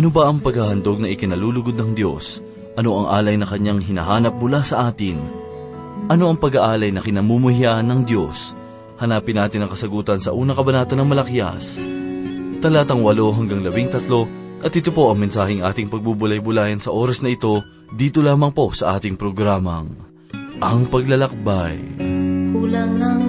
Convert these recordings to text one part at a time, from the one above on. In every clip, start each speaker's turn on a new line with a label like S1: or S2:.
S1: Ano ba ang paghahandog na ikinalulugod ng Diyos? Ano ang alay na kanyang hinahanap mula sa atin? Ano ang pag-aalay na kinamumuhian ng Diyos? Hanapin natin ang kasagutan sa unang kabanata ng Malakias. Talatang 8 hanggang 13 at ito po ang mensaheng ating pagbubulay-bulayan sa oras na ito dito lamang po sa ating programang Ang Paglalakbay.
S2: Kulang ang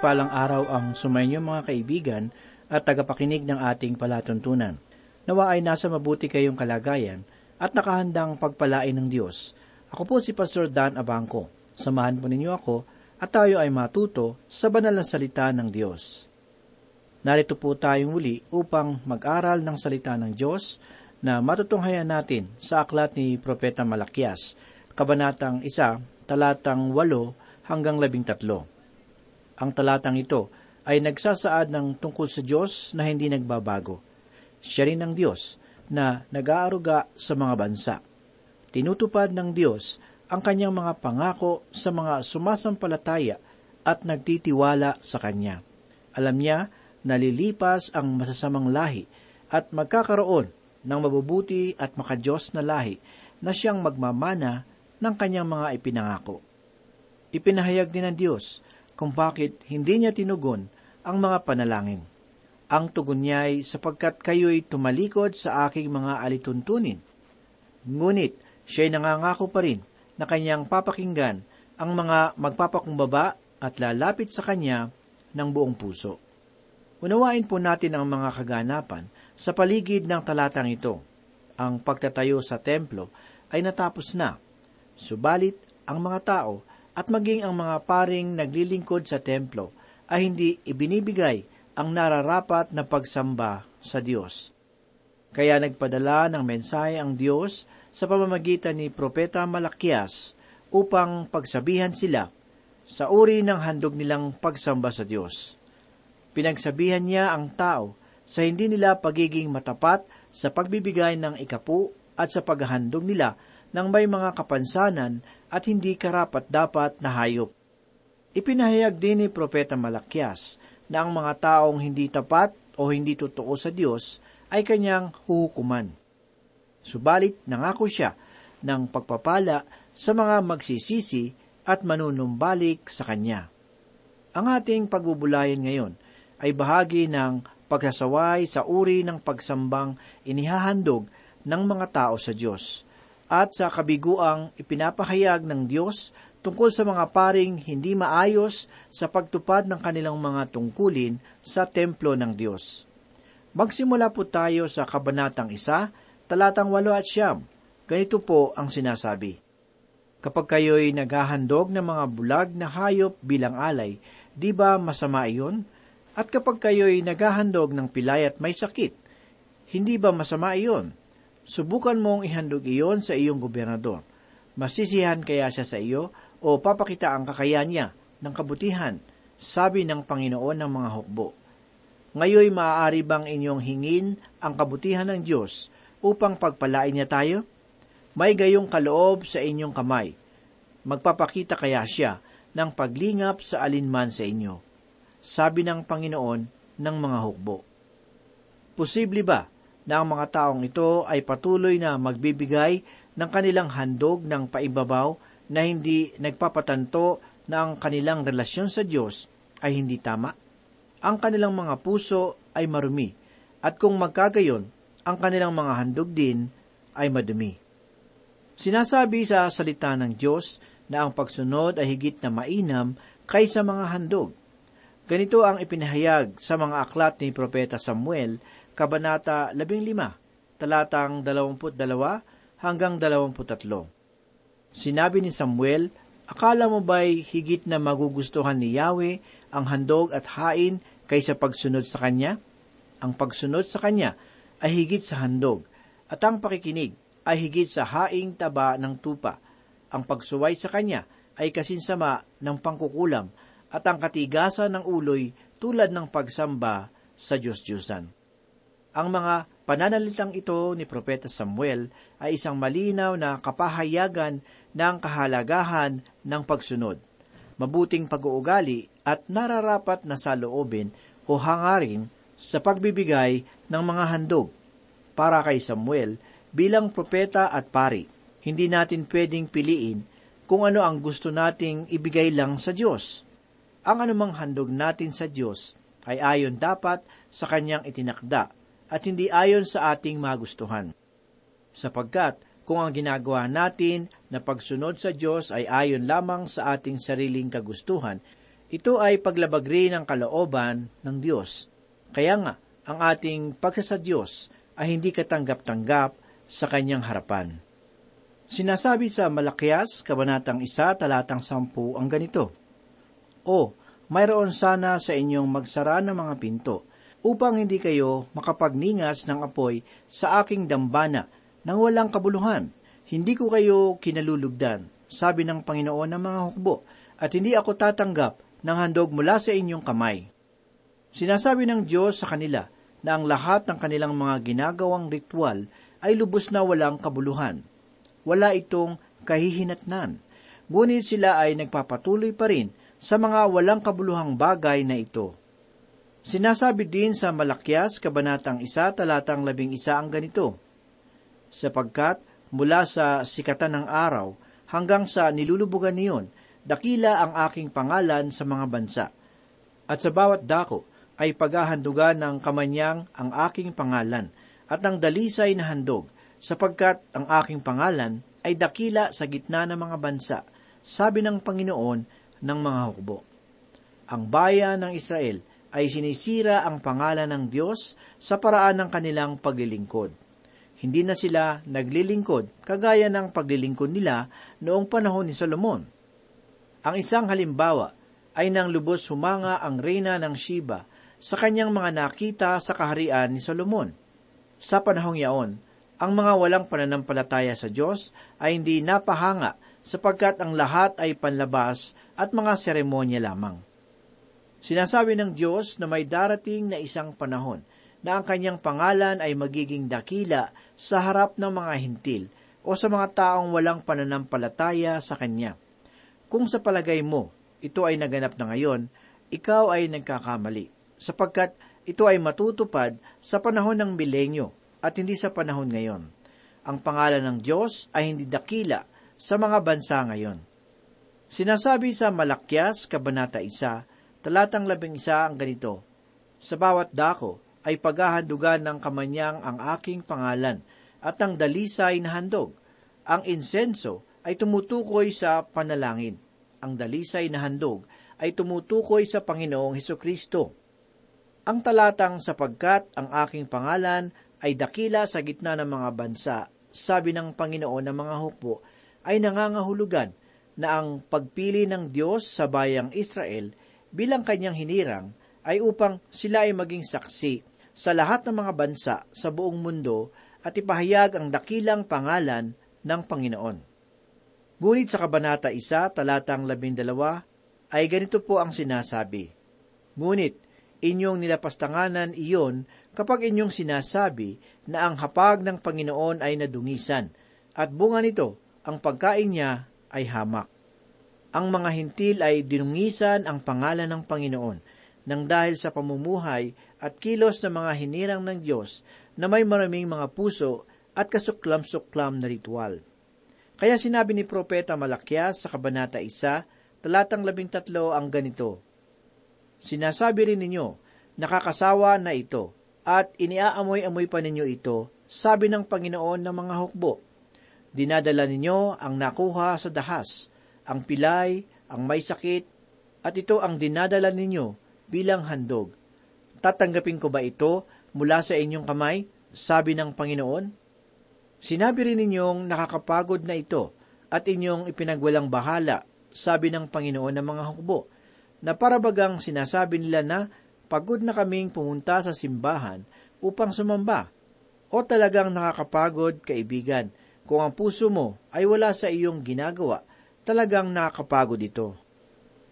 S3: mapagpalang araw ang sumainyo mga kaibigan at tagapakinig ng ating palatuntunan. Nawa ay nasa mabuti kayong kalagayan at nakahandang pagpalain ng Diyos. Ako po si Pastor Dan Abangco. Samahan po ninyo ako at tayo ay matuto sa banal na salita ng Diyos. Narito po tayong muli upang mag-aral ng salita ng Diyos na matutunghayan natin sa aklat ni Propeta Malakias, Kabanatang 1, talatang 8 hanggang 13. Ang talatang ito ay nagsasaad ng tungkol sa Diyos na hindi nagbabago. Siya rin ang Diyos na nag-aaruga sa mga bansa. Tinutupad ng Diyos ang kanyang mga pangako sa mga sumasampalataya at nagtitiwala sa Kanya. Alam niya na lilipas ang masasamang lahi at magkakaroon ng mabubuti at makadiyos na lahi na siyang magmamana ng kanyang mga ipinangako. Ipinahayag din ng Diyos kung bakit hindi niya tinugon ang mga panalangin. Ang tugon niya ay sapagkat kayo'y tumalikod sa aking mga alituntunin. Ngunit siya'y nangangako pa rin na kanyang papakinggan ang mga magpapakumbaba at lalapit sa kanya ng buong puso. Unawain po natin ang mga kaganapan sa paligid ng talatang ito. Ang pagtatayo sa templo ay natapos na. Subalit, ang mga tao at maging ang mga paring naglilingkod sa templo ay hindi ibinibigay ang nararapat na pagsamba sa Diyos. Kaya nagpadala ng mensahe ang Diyos sa pamamagitan ni Propeta Malakias upang pagsabihan sila, sa uri ng handog nilang pagsamba sa Diyos. Pinagsabihan niya ang tao sa hindi nila pagiging matapat sa pagbibigay ng ikapu at sa paghahandog nila ng may mga kapansanan at hindi karapat-dapat na hayop. Ipinahayag din ni Propeta Malakyas na ang mga taong hindi tapat o hindi totoo sa Diyos ay kanyang huhukuman. Subalit nangako siya ng pagpapala sa mga magsisisi at manunumbalik sa Kanya. Ang ating pagbubulayan ngayon ay bahagi ng pagsasaway sa uri ng pagsambang inihahandog ng mga tao sa Diyos at sa kabiguang ipinapahayag ng Diyos tungkol sa mga paring hindi maayos sa pagtupad ng kanilang mga tungkulin sa templo ng Diyos. Magsimula po tayo sa Kabanatang Isa, talatang walo at siyam. Ganito po ang sinasabi. Kapag kayo'y naghahandog ng mga bulag na hayop bilang alay, di ba masama iyon? At kapag kayo'y naghahandog ng pilay at may sakit, hindi ba masama iyon? Subukan mong ihandog iyon sa iyong gobernador. Masisihan kaya siya sa iyo o papakita ang kakayan niya ng kabutihan, sabi ng Panginoon ng mga hukbo. Ngayoy maaari bang inyong hingin ang kabutihan ng Diyos upang pagpalain niya tayo? May gayong kaloob sa inyong kamay. Magpapakita kaya siya ng paglingap sa alinman sa inyo. Sabi ng Panginoon ng mga hukbo. Posible ba na ang mga taong ito ay patuloy na magbibigay ng kanilang handog ng paibabaw na hindi nagpapatanto na ang kanilang relasyon sa Diyos ay hindi tama? Ang kanilang mga puso ay marumi, at kung magkagayon, ang kanilang mga handog din ay madumi. Sinasabi sa salita ng Diyos na ang pagsunod ay higit na mainam kaysa mga handog. Ganito ang ipinahayag sa mga aklat ni Propeta Samuel, Kabanata 15, talatang 22 hanggang 23. Sinabi ni Samuel, Akala mo ba'y higit na magugustuhan ni Yahweh ang handog at hain kaysa pagsunod sa Kanya? Ang pagsunod sa Kanya ay higit sa handog, at ang pakikinig ay higit sa haing taba ng tupa. Ang pagsuway sa Kanya ay kasinsama ng pangkukulam, at ang katigasan ng uloy tulad ng pagsamba sa Diyos-Diyosan. Ang mga pananalitang ito ni Propeta Samuel ay isang malinaw na kapahayagan ng kahalagahan ng pagsunod, mabuting pag-uugali at nararapat na saloobin o hangarin sa pagbibigay ng mga handog. Para kay Samuel, bilang propeta at pari, hindi natin pwedeng piliin kung ano ang gusto nating ibigay lang sa Diyos. Ang anumang handog natin sa Diyos ay ayon dapat sa Kanyang itinakda at hindi ayon sa ating magustuhan. Sapagkat kung ang ginagawa natin na pagsunod sa Diyos ay ayon lamang sa ating sariling kagustuhan, ito ay paglabag rin ng kalooban ng Diyos. Kaya nga, ang ating pagsasa Diyos ay hindi katanggap-tanggap sa kanyang harapan. Sinasabi sa Malakias, Kabanatang 1, talatang 10 ang ganito, O, mayroon sana sa inyong magsara ng mga pinto, upang hindi kayo makapagningas ng apoy sa aking dambana nang walang kabuluhan. Hindi ko kayo kinalulugdan, sabi ng Panginoon ng mga hukbo, at hindi ako tatanggap ng handog mula sa inyong kamay. Sinasabi ng Diyos sa kanila na ang lahat ng kanilang mga ginagawang ritual ay lubos na walang kabuluhan. Wala itong kahihinatnan. Ngunit sila ay nagpapatuloy pa rin sa mga walang kabuluhang bagay na ito. Sinasabi din sa Malakyas, Kabanatang 1, talatang 11 ang ganito, Sapagkat mula sa sikatan ng araw hanggang sa nilulubugan niyon, dakila ang aking pangalan sa mga bansa. At sa bawat dako ay paghahandugan ng kamanyang ang aking pangalan at ang dalisay na handog, sapagkat ang aking pangalan ay dakila sa gitna ng mga bansa, sabi ng Panginoon ng mga hukbo. Ang bayan ng Israel ay sinisira ang pangalan ng Diyos sa paraan ng kanilang paglilingkod. Hindi na sila naglilingkod kagaya ng paglilingkod nila noong panahon ni Solomon. Ang isang halimbawa ay nang lubos humanga ang reyna ng Shiba sa kanyang mga nakita sa kaharian ni Solomon. Sa panahong yaon, ang mga walang pananampalataya sa Diyos ay hindi napahanga sapagkat ang lahat ay panlabas at mga seremonya lamang. Sinasabi ng Diyos na may darating na isang panahon na ang kanyang pangalan ay magiging dakila sa harap ng mga hintil o sa mga taong walang pananampalataya sa Kanya. Kung sa palagay mo, ito ay naganap na ngayon, ikaw ay nagkakamali, sapagkat ito ay matutupad sa panahon ng milenyo at hindi sa panahon ngayon. Ang pangalan ng Diyos ay hindi dakila sa mga bansa ngayon. Sinasabi sa Malakyas, Kabanata 1, talatang labing isa ang ganito, Sa bawat dako ay paghahandugan ng kamanyang ang aking pangalan, at ang dalisay na handog. Ang insenso ay tumutukoy sa panalangin. Ang dalisay na handog ay tumutukoy sa Panginoong Heso Kristo. Ang talatang sapagkat ang aking pangalan ay dakila sa gitna ng mga bansa, sabi ng Panginoon ng mga hukbo, ay nangangahulugan na ang pagpili ng Diyos sa bayang Israel bilang kanyang hinirang ay upang sila ay maging saksi sa lahat ng mga bansa sa buong mundo at ipahayag ang dakilang pangalan ng Panginoon. Ngunit sa Kabanata 1, talatang 12, ay ganito po ang sinasabi. Ngunit, inyong nilapastanganan iyon kapag inyong sinasabi na ang hapag ng Panginoon ay nadungisan, at bunga nito, ang pagkain niya ay hamak. Ang mga hintil ay dinungisan ang pangalan ng Panginoon, nang dahil sa pamumuhay at kilos ng mga hinirang ng Diyos na may maraming mga puso at kasuklam-suklam na ritual. Kaya sinabi ni Propeta Malakyas sa Kabanata 1, talatang 13 ang ganito, Sinasabi rin ninyo, nakakasawa na ito, at iniaamoy-amoy pa ninyo ito, sabi ng Panginoon ng mga hukbo. Dinadala ninyo ang nakuha sa dahas, ang pilay, ang may sakit, at ito ang dinadala ninyo bilang handog. Tatanggapin ko ba ito mula sa inyong kamay? Sabi ng Panginoon. Sinabi rin ninyong nakakapagod na ito at inyong ipinagwalang bahala, sabi ng Panginoon ng mga hukbo, na parabagang sinasabi nila na pagod na kaming pumunta sa simbahan upang sumamba. O talagang nakakapagod, kaibigan, kung ang puso mo ay wala sa iyong ginagawa, talagang nakakapagod ito.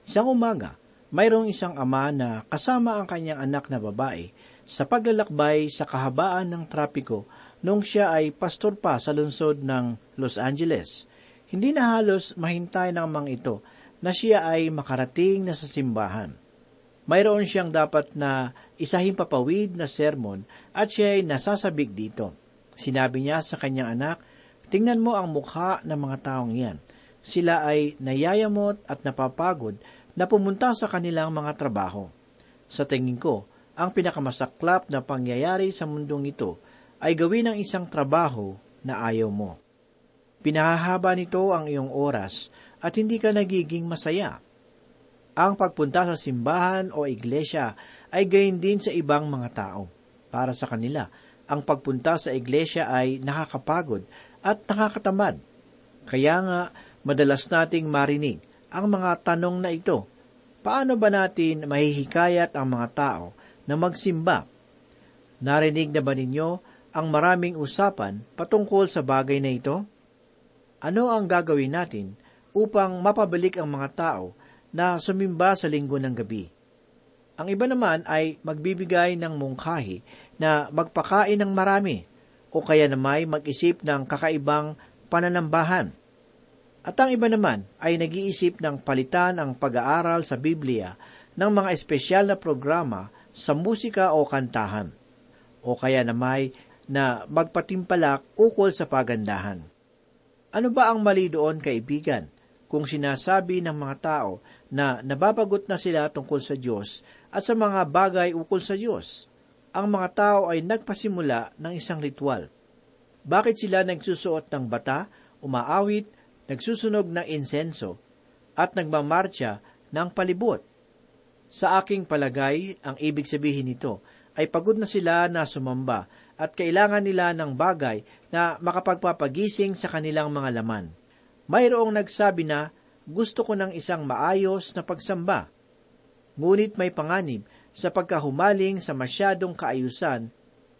S3: Isang umaga, mayroong isang ama na kasama ang kanyang anak na babae sa paglalakbay sa kahabaan ng trapiko nung siya ay pastor pa sa lungsod ng Los Angeles. Hindi na halos mahintay ng mga ito na siya ay makarating na sa simbahan. Mayroon siyang dapat na isahing papawid na sermon at siya ay nasasabik dito. Sinabi niya sa kanyang anak, Tingnan mo ang mukha ng mga taong yan. Sila ay nayayamot at napapagod na pumunta sa kanilang mga trabaho. Sa tingin ko, ang pinakamasaklap na pangyayari sa mundong ito ay gawin ang isang trabaho na ayaw mo. Pinahahaba nito ang iyong oras at hindi ka nagiging masaya. Ang pagpunta sa simbahan o iglesia ay gayon din sa ibang mga tao. Para sa kanila, ang pagpunta sa iglesia ay nakakapagod at nakakatamad. Kaya nga, madalas nating marinig ang mga tanong na ito. Paano ba natin mahihikayat ang mga tao na magsimba. Narinig na ba ninyo ang maraming usapan patungkol sa bagay na ito? Ano ang gagawin natin upang mapabalik ang mga tao na sumimba sa linggo ng gabi? Ang iba naman ay magbibigay ng mungkahi na magpakain ng marami o kaya namay mag-isip ng kakaibang pananambahan. At ang iba naman ay nag-iisip ng palitan ang pag-aaral sa Biblia ng mga espesyal na programa sa musika o kantahan, o kaya namay na magpatimpalak ukol sa pagandahan. Ano ba ang mali doon, kaibigan, kung sinasabi ng mga tao na nababagot na sila tungkol sa Diyos at sa mga bagay ukol sa Diyos? Ang mga tao ay nagpasimula ng isang ritual. Bakit sila nagsusuot ng bata, umaawit, nagsusunog ng insenso, at nagmamarcha ng palibot? Sa aking palagay, ang ibig sabihin nito ay pagod na sila na sumamba at kailangan nila ng bagay na makapagpapagising sa kanilang mga laman. Mayroong nagsabi na, gusto ko ng isang maayos na pagsamba. Ngunit may panganib sa pagkahumaling sa masyadong kaayusan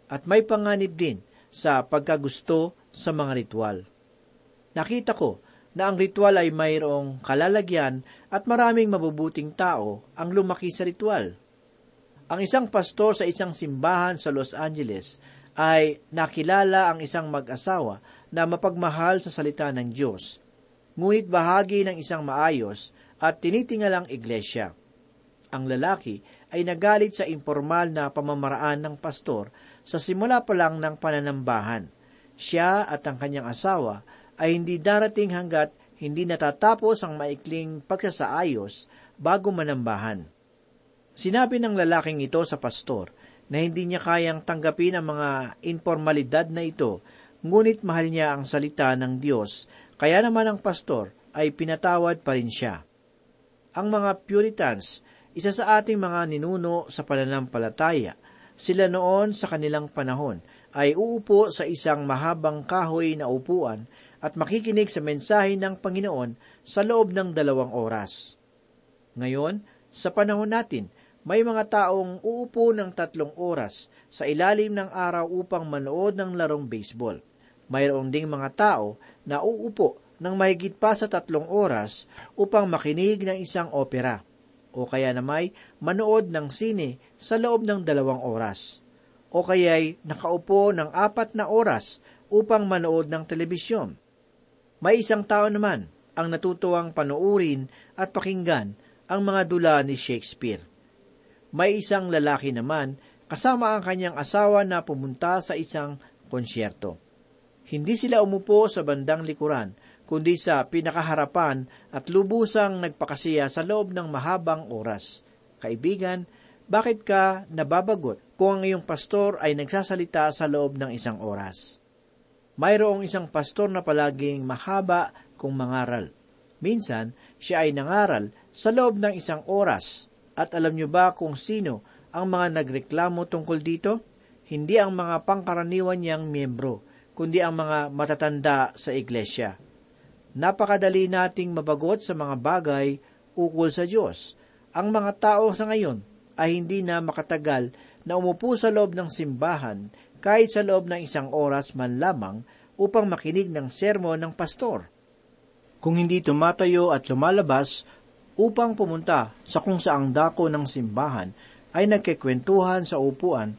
S3: at may panganib din sa pagkagusto sa mga ritual. Nakita ko na ang ritual ay mayroong kalalagyan at maraming mabubuting tao ang lumaki sa ritual. Ang isang pastor sa isang simbahan sa Los Angeles ay nakilala ang isang mag-asawa na mapagmahal sa salita ng Diyos, ngunit bahagi ng isang maayos at tinitingalang iglesia. Ang lalaki ay nagalit sa informal na pamamaraan ng pastor sa simula pa lang ng pananambahan. Siya at ang kanyang asawa ay hindi darating hanggat hindi natatapos ang maikling pagsasaayos bago manambahan. Sinabi ng lalaking ito sa pastor na hindi niya kayang tanggapin ang mga informalidad na ito, ngunit mahal niya ang salita ng Diyos, kaya naman ang pastor ay pinatawad pa rin siya. Ang mga Puritans, isa sa ating mga ninuno sa pananampalataya, sila noon sa kanilang panahon ay uupo sa isang mahabang kahoy na upuan at makikinig sa mensahe ng Panginoon sa loob ng dalawang oras. Ngayon, sa panahon natin, may mga taong uupo ng tatlong oras sa ilalim ng araw upang manood ng larong baseball. Mayroon ding mga tao na uupo ng mahigit pa sa tatlong oras upang makinig ng isang opera o kaya namay manood ng sine sa loob ng dalawang oras o kaya'y nakaupo ng apat na oras upang manood ng telebisyon. May isang tao naman ang natutuwang panuurin at pakinggan ang mga dula ni Shakespeare. May isang lalaki naman kasama ang kanyang asawa na pumunta sa isang konsyerto. Hindi sila umupo sa bandang likuran, kundi sa pinakaharapan at lubusang nagpakasiya sa loob ng mahabang oras. Kaibigan, bakit ka nababagot kung ang iyong pastor ay nagsasalita sa loob ng isang oras? Mayroong isang pastor na palaging mahaba kung mangaral. Minsan, siya ay nangaral sa loob ng isang oras at alam niyo ba kung sino ang mga nagreklamo tungkol dito? Hindi ang mga pangkaraniwan niyang miyembro, kundi ang mga matatanda sa iglesia. Napakadali nating mabagot sa mga bagay ukol sa Diyos. Ang mga tao sa ngayon ay hindi na makatagal na umupo sa loob ng simbahan kahit sa loob ng isang oras man lamang upang makinig ng sermon ng pastor. Kung hindi tumatayo at lumalabas upang pumunta sa kung saang dako ng simbahan ay nagkikwentuhan sa upuan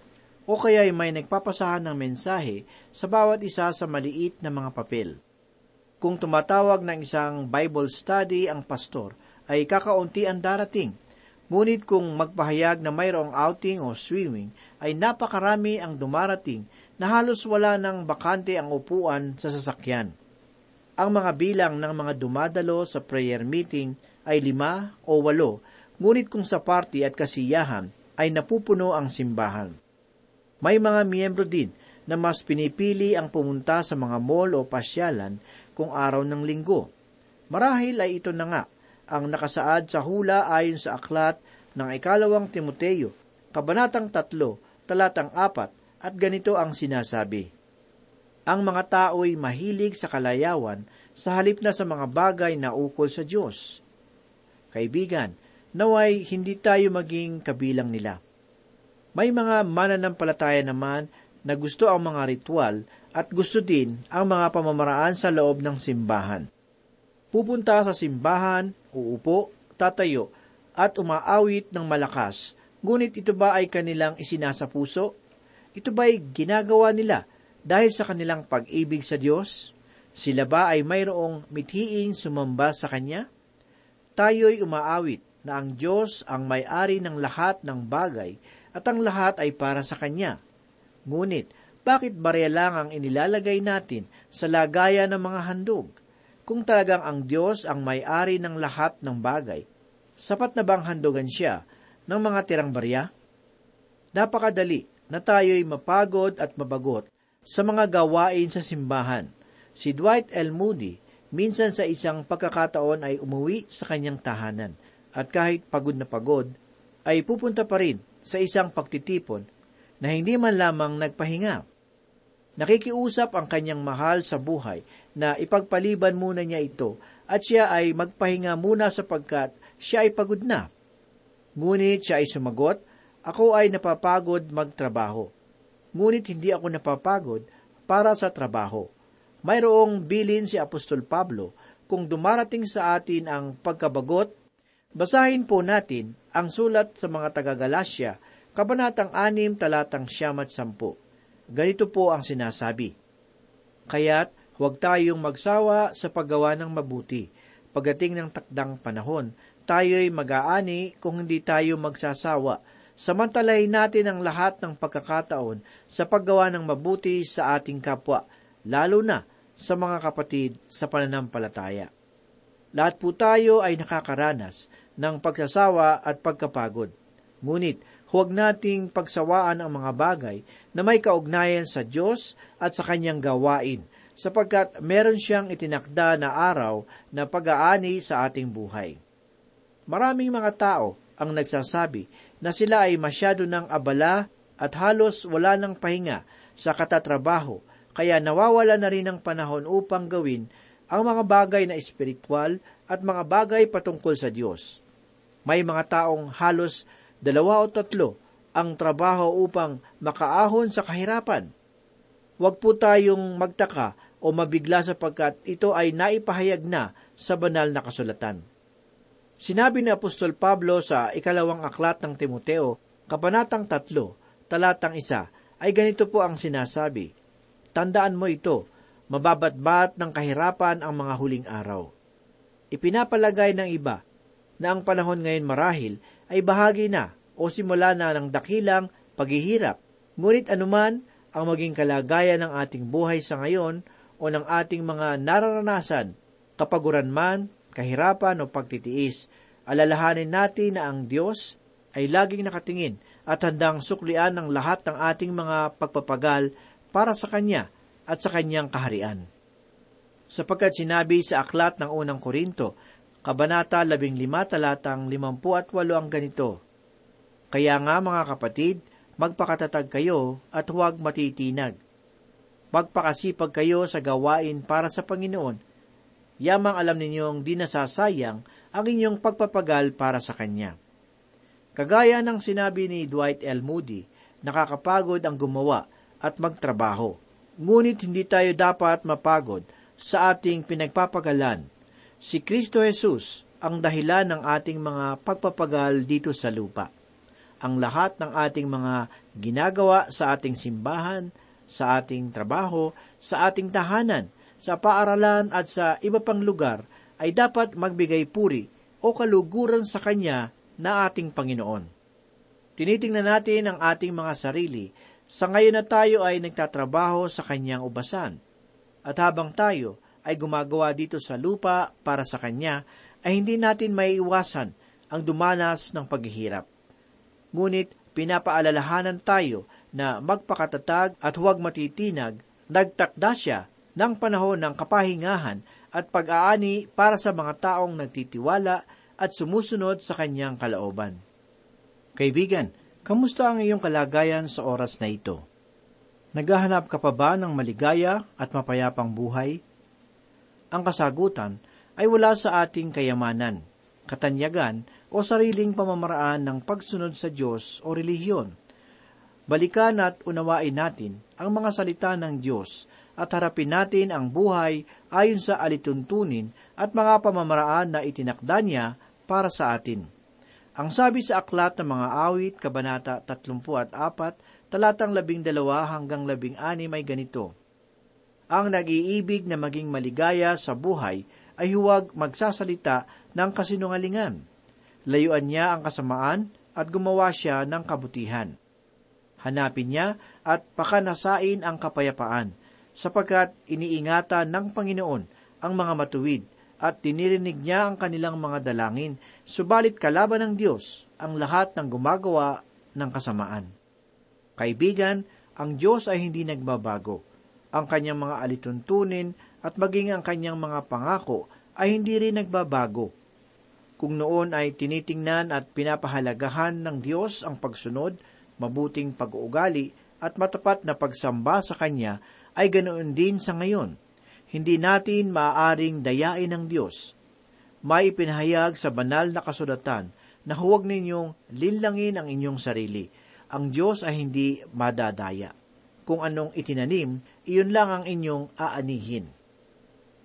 S3: o kaya ay may nagpapasahan ng mensahe sa bawat isa sa maliit na mga papel. Kung tumatawag ng isang Bible study ang pastor, ay kakaunti ang darating. Ngunit kung magpahayag na mayroong outing o swimming, ay napakarami ang dumarating na halos wala ng bakante ang upuan sa sasakyan. Ang mga bilang ng mga dumadalo sa prayer meeting ay lima o walo, ngunit kung sa party at kasiyahan ay napupuno ang simbahan. May mga miyembro din na mas pinipili ang pumunta sa mga mall o pasyalan kung araw ng linggo. Marahil ay ito na nga ang nakasaad sa hula ayon sa aklat ng ikalawang Timoteo, kabanatang tatlo, talatang apat, at ganito ang sinasabi. Ang mga tao'y mahilig sa kalayawan sa halip na sa mga bagay na ukol sa Diyos. Kaibigan, naway hindi tayo maging kabilang nila. May mga mananampalataya naman na gusto ang mga ritual at gusto din ang mga pamamaraan sa loob ng simbahan. Pupunta sa simbahan, uupo, tatayo, at umaawit ng malakas, ngunit ito ba ay kanilang isinasa puso? Ito ba ay ginagawa nila dahil sa kanilang pag-ibig sa Diyos? Sila ba ay mayroong mithiing sumamba sa Kanya? Tayo'y umaawit na ang Diyos ang may-ari ng lahat ng bagay at ang lahat ay para sa Kanya. Ngunit, bakit barya lang ang inilalagay natin sa lagaya ng mga handog? Kung talagang ang Diyos ang may-ari ng lahat ng bagay, sapat na bang handugan siya ng mga tirang barya? Napakadali na tayo'y mapagod at mabagot sa mga gawain sa simbahan. Si Dwight L. Moody, minsan sa isang pagkakataon ay umuwi sa kanyang tahanan at kahit pagod na pagod, ay pupunta pa rin sa isang pagtitipon na hindi man lamang nagpahinga. Nakikiusap ang kanyang mahal sa buhay na ipagpaliban muna niya ito at siya ay magpahinga muna sapagkat siya ay pagod na. Ngunit siya ay sumagot, ako ay napapagod magtrabaho. Ngunit hindi ako napapagod para sa trabaho. Mayroong bilin si Apostol Pablo kung dumarating sa atin ang pagkabagot, basahin po natin ang sulat sa mga taga-Galasya, Kabanatang 6, talatang 9 at 10. Ganito po ang sinasabi. Kaya't huwag tayong magsawa sa paggawa ng mabuti. Pagdating ng takdang panahon, tayo'y mag-aani kung hindi tayo magsasawa. Samantalahin natin ang lahat ng pagkakataon sa paggawa ng mabuti sa ating kapwa, lalo na sa mga kapatid sa pananampalataya. Lahat po tayo ay nakakaranas ng pagsasawa at pagkapagod. Ngunit huwag nating pagsawaan ang mga bagay na may kaugnayan sa Diyos at sa kanyang gawain, sapagkat meron siyang itinakda na araw na pag-aani sa ating buhay. Maraming mga tao ang nagsasabi na sila ay masyado ng abala at halos wala ng pahinga sa katatrabaho, kaya nawawala na rin ng panahon upang gawin ang mga bagay na espiritual at mga bagay patungkol sa Diyos. May mga taong halos dalawa o tatlo ang trabaho upang makaahon sa kahirapan. Huwag po tayong magtaka o mabigla sapagkat ito ay naipahayag na sa banal na kasulatan. Sinabi ni Apostol Pablo sa ikalawang aklat ng Timoteo, Kabanatang 3, talatang isa, ay ganito po ang sinasabi, Tandaan mo ito, mababatbat ng kahirapan ang mga huling araw. Ipinapalagay ng iba na ang panahon ngayon marahil ay bahagi na o simula na ng dakilang paghihirap. Ngunit anuman ang maging kalagayan ng ating buhay sa ngayon o ng ating mga nararanasan, kapaguran man, kahirapan o pagtitiis, alalahanin natin na ang Diyos ay laging nakatingin at handang suklian ng lahat ng ating mga pagpapagal para sa Kanya at sa Kanyang kaharian. Sapagkat sinabi sa aklat ng unang Korinto, Kabanata 15 talatang 58 ang ganito, Kaya nga mga kapatid, magpakatatag kayo at huwag matitinag. Magpakasipag kayo sa gawain para sa Panginoon. Yamang alam ninyong di nasasayang ang inyong pagpapagal para sa Kanya. Kagaya ng sinabi ni Dwight L. Moody, nakakapagod ang gumawa at magtrabaho. Ngunit hindi tayo dapat mapagod sa ating pinagpapagalan. Si Kristo Jesus ang dahilan ng ating mga pagpapagal dito sa lupa. Ang lahat ng ating mga ginagawa sa ating simbahan, sa ating trabaho, sa ating tahanan, sa paaralan at sa iba pang lugar ay dapat magbigay puri o kaluguran sa Kanya na ating Panginoon. Tinitingnan natin ang ating mga sarili sa ngayon na tayo ay nagtatrabaho sa Kanyang ubasan. At habang tayo ay gumagawa dito sa lupa para sa Kanya, ay hindi natin maiiwasan ang dumanas ng paghihirap. Ngunit pinapaalalahanan tayo na magpakatatag at huwag matitinag, nagtakda siya ng panahon ng kapahingahan at pag-aani para sa mga taong nagtitiwala at sumusunod sa kanyang kalaoban. Kaibigan, kamusta ang iyong kalagayan sa oras na ito? Naghahanap ka pa ba ng maligaya at mapayapang buhay? Ang kasagutan ay wala sa ating kayamanan, katanyagan o sariling pamamaraan ng pagsunod sa Diyos o relihiyon. Balikan at unawain natin ang mga salita ng Diyos at harapin natin ang buhay ayon sa alituntunin at mga pamamaraan na itinakda niya para sa atin. Ang sabi sa aklat ng mga awit, Kabanata 34, talatang 12 hanggang 16 ay ganito, Ang nag-iibig na maging maligaya sa buhay ay huwag magsasalita ng kasinungalingan. Layuan niya ang kasamaan at gumawa siya ng kabutihan. Hanapin niya at pakanasain ang kapayapaan, sapagkat iniingatan ng Panginoon ang mga matuwid at tinirinig niya ang kanilang mga dalangin, subalit kalaban ng Diyos ang lahat ng gumagawa ng kasamaan. Kaibigan, ang Diyos ay hindi nagbabago. Ang kanyang mga alituntunin at maging ang kanyang mga pangako ay hindi rin nagbabago. Kung noon ay tinitingnan at pinapahalagahan ng Diyos ang pagsunod, mabuting pag-uugali at matapat na pagsamba sa Kanya, ay ganoon din sa ngayon. Hindi natin maaaring dayain ng Diyos. May ipinahayag sa banal na kasulatan na huwag ninyong linlangin ang inyong sarili. Ang Diyos ay hindi madadaya. Kung anong itinanim, iyon lang ang inyong aanihin.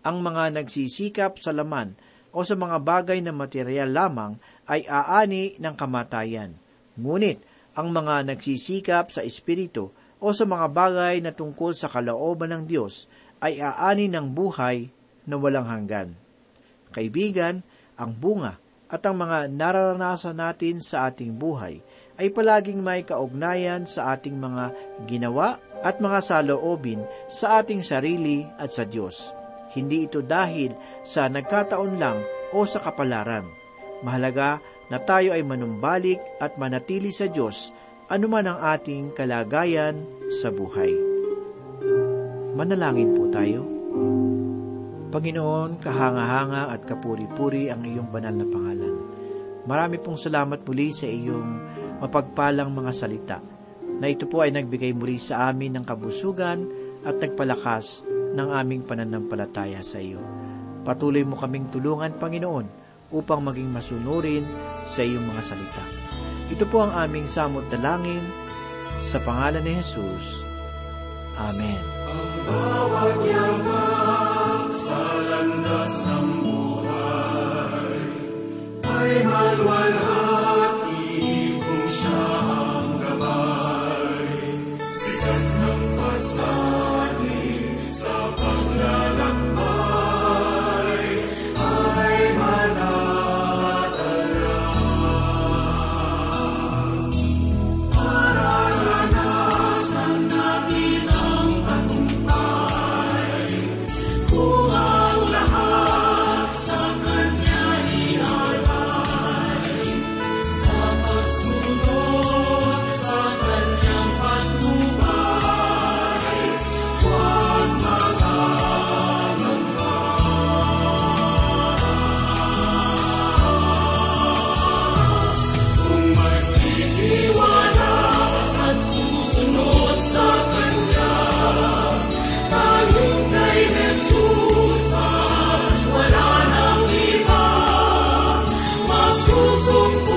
S3: ang mga nagsisikap sa laman o sa mga bagay na material lamang ay aani ng kamatayan. Ngunit, ang mga nagsisikap sa espiritu o sa mga bagay na tungkol sa kalooban ng Diyos ay aani ng buhay na walang hanggan. Kaibigan, ang bunga at ang mga nararanasan natin sa ating buhay ay palaging may kaugnayan sa ating mga ginawa at mga saloobin sa ating sarili at sa Diyos. Hindi ito dahil sa nagkataon lang o sa kapalaran. Mahalaga na tayo ay manumbalik at manatili sa Diyos anuman ang ating kalagayan sa buhay. Manalangin po tayo. Panginoon, kahanga-hanga at kapuri-puri ang iyong banal na pangalan. Marami pong salamat muli sa iyong mapagpalang mga salita, na ito po ay nagbigay muli sa amin ng kabusugan at nagpalakas ng aming pananampalataya sa iyo. Patuloy mo kaming tulungan, Panginoon, upang maging masunurin sa iyong mga salita. Ito po ang aming samot dalangin sa pangalan ni Jesus. Amen.
S4: Paghihirap